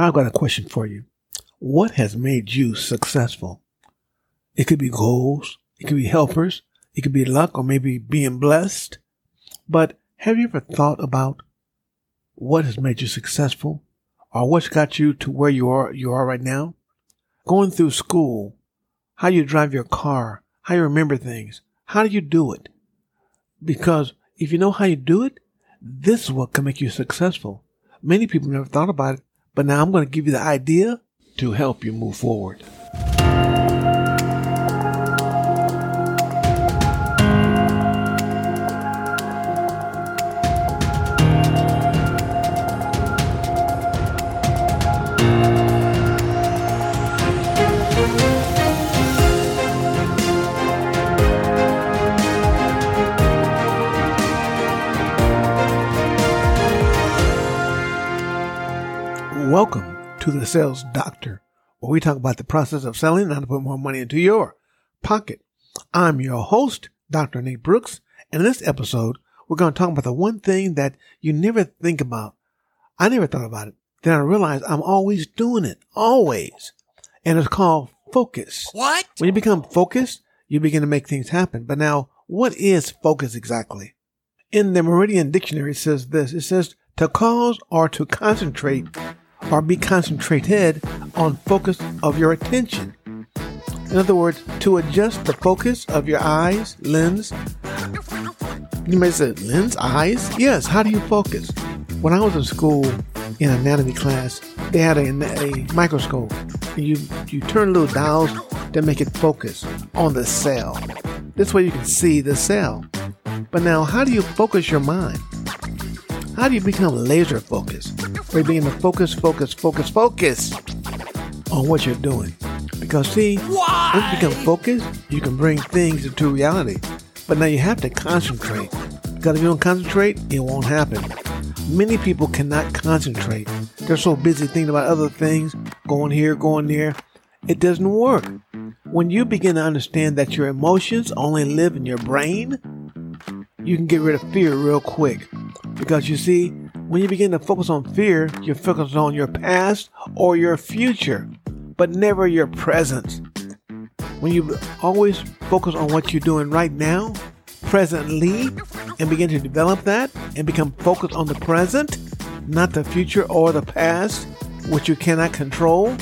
I've got a question for you. What has made you successful? It could be goals, it could be helpers, it could be luck, or maybe being blessed. But have you ever thought about what has made you successful? Or what's got you to where you are you are right now? Going through school, how you drive your car, how you remember things, how do you do it? Because if you know how you do it, this is what can make you successful. Many people never thought about it, but now I'm going to give you the idea to help you move forward. To the Sales Doctor, where we talk about the process of selling and how to put more money into your pocket. I'm your host, Dr. Nate Brooks, and in this episode, we're going to talk about the one thing that you never think about. I never thought about it. Then I realized I'm always doing it, always. And it's called focus. What? When you become focused, you begin to make things happen. But now, what is focus exactly? In the Meridian Dictionary, it says this. It says to cause or to concentrate or be concentrated on focus of your attention. In other words, to adjust the focus of your eyes, lens. You may say, lens, eyes? Yes, how do you focus? When I was in school in anatomy class, they had a, a microscope. And you, you turn little dials to make it focus on the cell. This way you can see the cell. But now, how do you focus your mind? How do you become laser focused? Where being begin to focus, focus, focus, focus on what you're doing. Because see, Why? once you become focused, you can bring things into reality. But now you have to concentrate. Because if you don't concentrate, it won't happen. Many people cannot concentrate. They're so busy thinking about other things, going here, going there. It doesn't work. When you begin to understand that your emotions only live in your brain, you can get rid of fear real quick. Because you see, when you begin to focus on fear, you're focused on your past or your future, but never your present. When you always focus on what you're doing right now, presently, and begin to develop that and become focused on the present, not the future or the past, which you cannot control.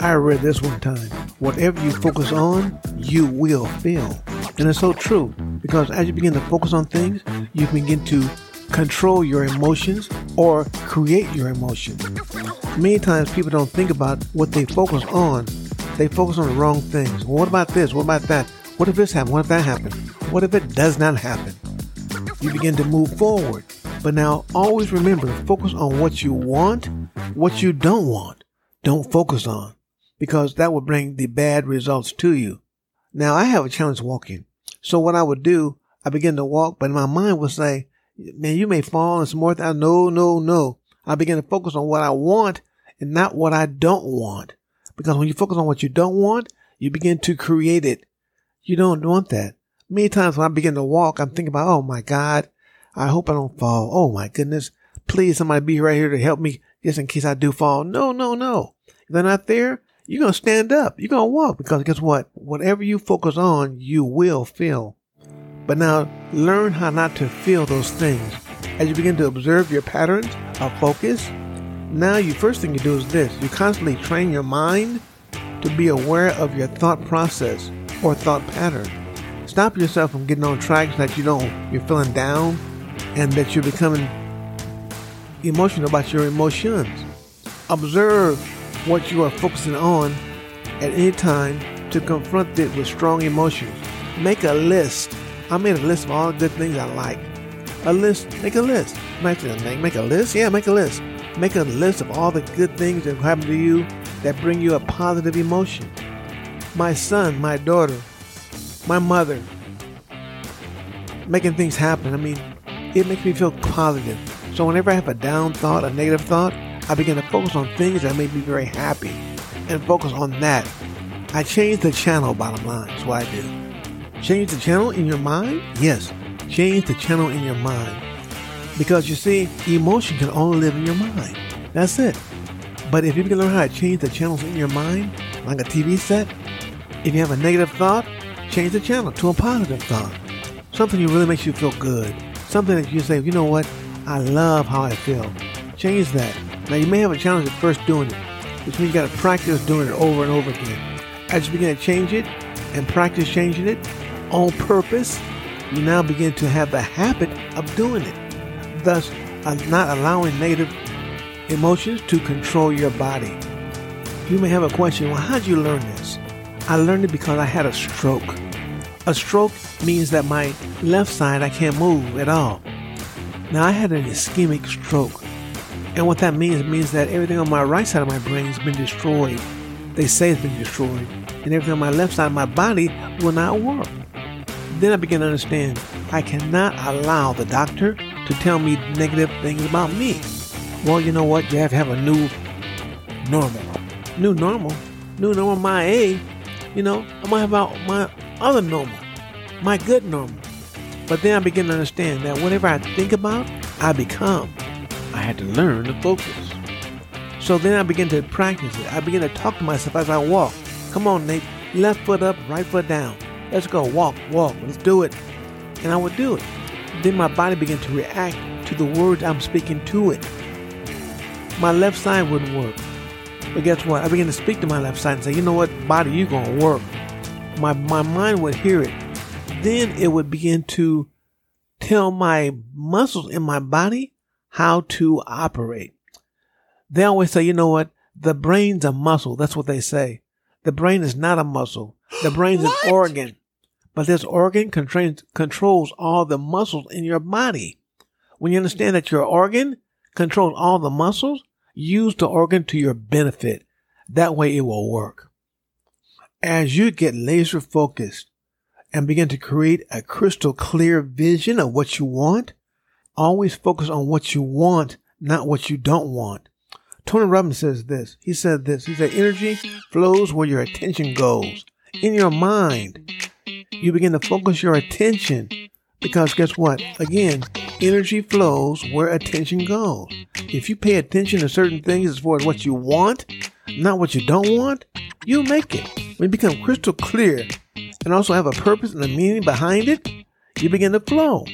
I read this one time. Whatever you focus on, you will feel. And it's so true because as you begin to focus on things, you begin to control your emotions or create your emotions. Many times people don't think about what they focus on. They focus on the wrong things. What about this? What about that? What if this happened? What if that happened? What if it does not happen? You begin to move forward. But now always remember, focus on what you want, what you don't want. Don't focus on because that will bring the bad results to you. Now I have a challenge walking. So what I would do, I begin to walk, but my mind would say, man, you may fall and some more things. No, no, no. I begin to focus on what I want and not what I don't want. Because when you focus on what you don't want, you begin to create it. You don't want that. Many times when I begin to walk, I'm thinking about, oh my God, I hope I don't fall. Oh my goodness. Please somebody be right here to help me just in case I do fall. No, no, no. If they're not there, you're going to stand up. You're going to walk because guess what? Whatever you focus on, you will feel. But now learn how not to feel those things. As you begin to observe your patterns of focus, now you first thing you do is this. You constantly train your mind to be aware of your thought process or thought pattern. Stop yourself from getting on tracks that you don't you're feeling down and that you're becoming emotional about your emotions. Observe what you are focusing on at any time to confront it with strong emotions. Make a list. I made a list of all the good things I like. A list, make a list. Make, a make a list? Yeah, make a list. Make a list of all the good things that happen to you that bring you a positive emotion. My son, my daughter, my mother, making things happen. I mean, it makes me feel positive. So whenever I have a down thought, a negative thought, I begin to focus on things that make me very happy and focus on that. I change the channel, bottom line. That's what I do. Change the channel in your mind? Yes. Change the channel in your mind. Because you see, emotion can only live in your mind. That's it. But if you can learn how to change the channels in your mind, like a TV set, if you have a negative thought, change the channel to a positive thought. Something that really makes you feel good. Something that you say, you know what? I love how I feel. Change that. Now you may have a challenge at first doing it, which means you gotta practice doing it over and over again. As you begin to change it and practice changing it on purpose, you now begin to have the habit of doing it. Thus, uh, not allowing negative emotions to control your body. You may have a question, well, how'd you learn this? I learned it because I had a stroke. A stroke means that my left side I can't move at all. Now I had an ischemic stroke. And what that means means that everything on my right side of my brain has been destroyed. They say it's been destroyed. And everything on my left side of my body will not work. Then I began to understand I cannot allow the doctor to tell me negative things about me. Well, you know what? You have to have a new normal. New normal? New normal, my A. You know, I'm gonna have my other normal, my good normal. But then I begin to understand that whatever I think about, I become. I had to learn to focus. So then I begin to practice it. I begin to talk to myself as I walk. Come on, Nate. Left foot up, right foot down. Let's go. Walk, walk. Let's do it. And I would do it. Then my body began to react to the words I'm speaking to it. My left side wouldn't work. But guess what? I began to speak to my left side and say, you know what, body, you're going to work. My, my mind would hear it. Then it would begin to tell my muscles in my body how to operate. They always say, you know what? The brain's a muscle. That's what they say. The brain is not a muscle. The brain's an organ. But this organ controls, controls all the muscles in your body. When you understand that your organ controls all the muscles, use the organ to your benefit. That way it will work. As you get laser focused and begin to create a crystal clear vision of what you want, always focus on what you want, not what you don't want. Tony Robbins says this. He said this. He said, energy flows where your attention goes. In your mind, you begin to focus your attention because guess what? Again, energy flows where attention goes. If you pay attention to certain things as far as what you want, not what you don't want, you'll make it. When you become crystal clear and also have a purpose and a meaning behind it, you begin to flow.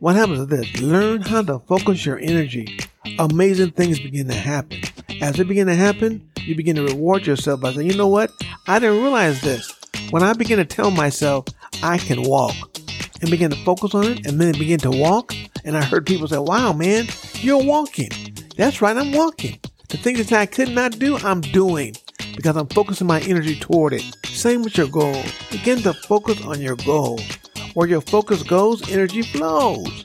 What happens is this learn how to focus your energy. Amazing things begin to happen. As they begin to happen, you begin to reward yourself by saying, you know what? I didn't realize this. When I begin to tell myself I can walk and begin to focus on it and then begin to walk, and I heard people say, wow, man, you're walking. That's right, I'm walking. The things that I could not do, I'm doing because I'm focusing my energy toward it. Same with your goal. Begin to focus on your goal. Where your focus goes, energy flows.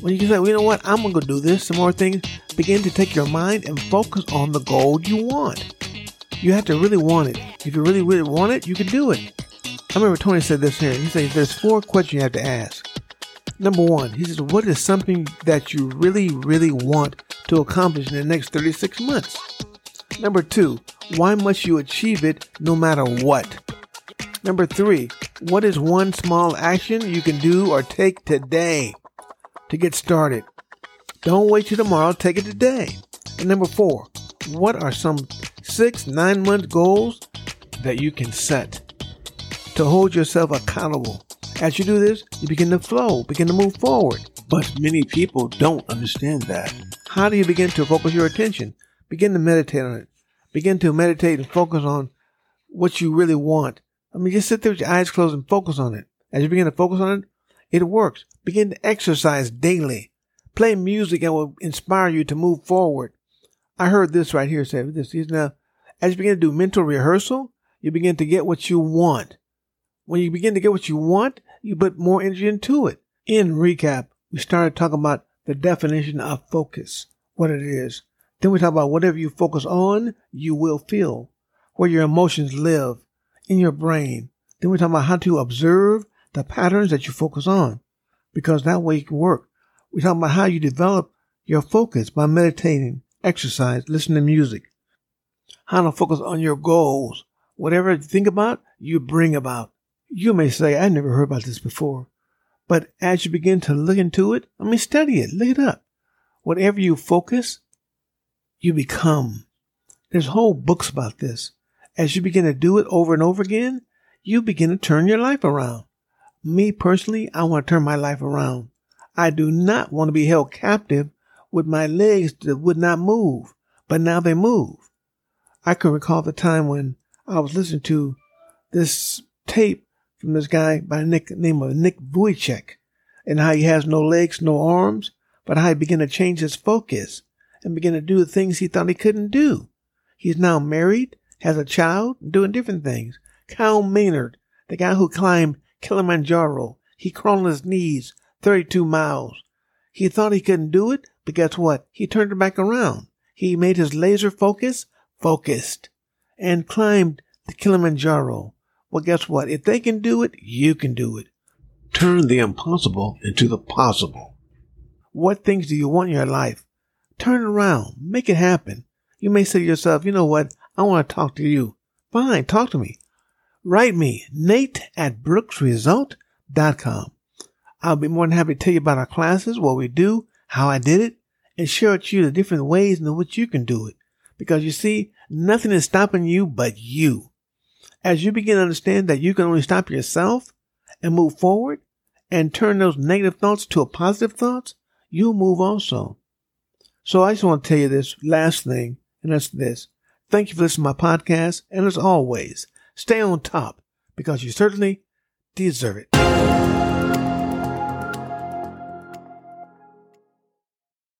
When you can say, well, you know what, I'm going to go do this, some more things, begin to take your mind and focus on the goal you want. You have to really want it. If you really, really want it, you can do it. I remember Tony said this here. He says there's four questions you have to ask. Number one, he says, what is something that you really, really want to accomplish in the next 36 months? Number two, why must you achieve it no matter what? Number three, what is one small action you can do or take today to get started? Don't wait till tomorrow, take it today. And number four, what are some six, nine month goals that you can set to hold yourself accountable? As you do this, you begin to flow, begin to move forward. But many people don't understand that. How do you begin to focus your attention? Begin to meditate on it. Begin to meditate and focus on what you really want. I mean, just sit there with your eyes closed and focus on it. As you begin to focus on it, it works. Begin to exercise daily. Play music that will inspire you to move forward. I heard this right here say this. Is now, as you begin to do mental rehearsal, you begin to get what you want. When you begin to get what you want, you put more energy into it. In recap, we started talking about the definition of focus, what it is. Then we talk about whatever you focus on, you will feel, where your emotions live in your brain. Then we talk about how to observe the patterns that you focus on, because that way you can work. We talk about how you develop your focus by meditating, exercise, listen to music, how to focus on your goals. Whatever you think about, you bring about. You may say, I never heard about this before. But as you begin to look into it, I mean, study it, look it up. Whatever you focus, you become. There's whole books about this. As you begin to do it over and over again, you begin to turn your life around. Me personally, I want to turn my life around. I do not want to be held captive with my legs that would not move, but now they move. I can recall the time when I was listening to this tape from this guy by the name of Nick Vujicic and how he has no legs, no arms, but how he began to change his focus and began to do the things he thought he couldn't do. He's now married, has a child, doing different things. Kyle Maynard, the guy who climbed Kilimanjaro, he crawled on his knees 32 miles. He thought he couldn't do it, but guess what? He turned it back around. He made his laser focus focused and climbed the Kilimanjaro. Well, guess what? If they can do it, you can do it. Turn the impossible into the possible. What things do you want in your life? Turn around. Make it happen. You may say to yourself, you know what? I want to talk to you. Fine, talk to me. Write me, Nate at brooksresult.com. I'll be more than happy to tell you about our classes, what we do, how I did it, and share with you the different ways in which you can do it. Because you see, nothing is stopping you but you. As you begin to understand that you can only stop yourself and move forward and turn those negative thoughts to a positive thoughts, you'll move also. So I just want to tell you this last thing, and that's this. Thank you for listening to my podcast, and as always, stay on top because you certainly deserve it.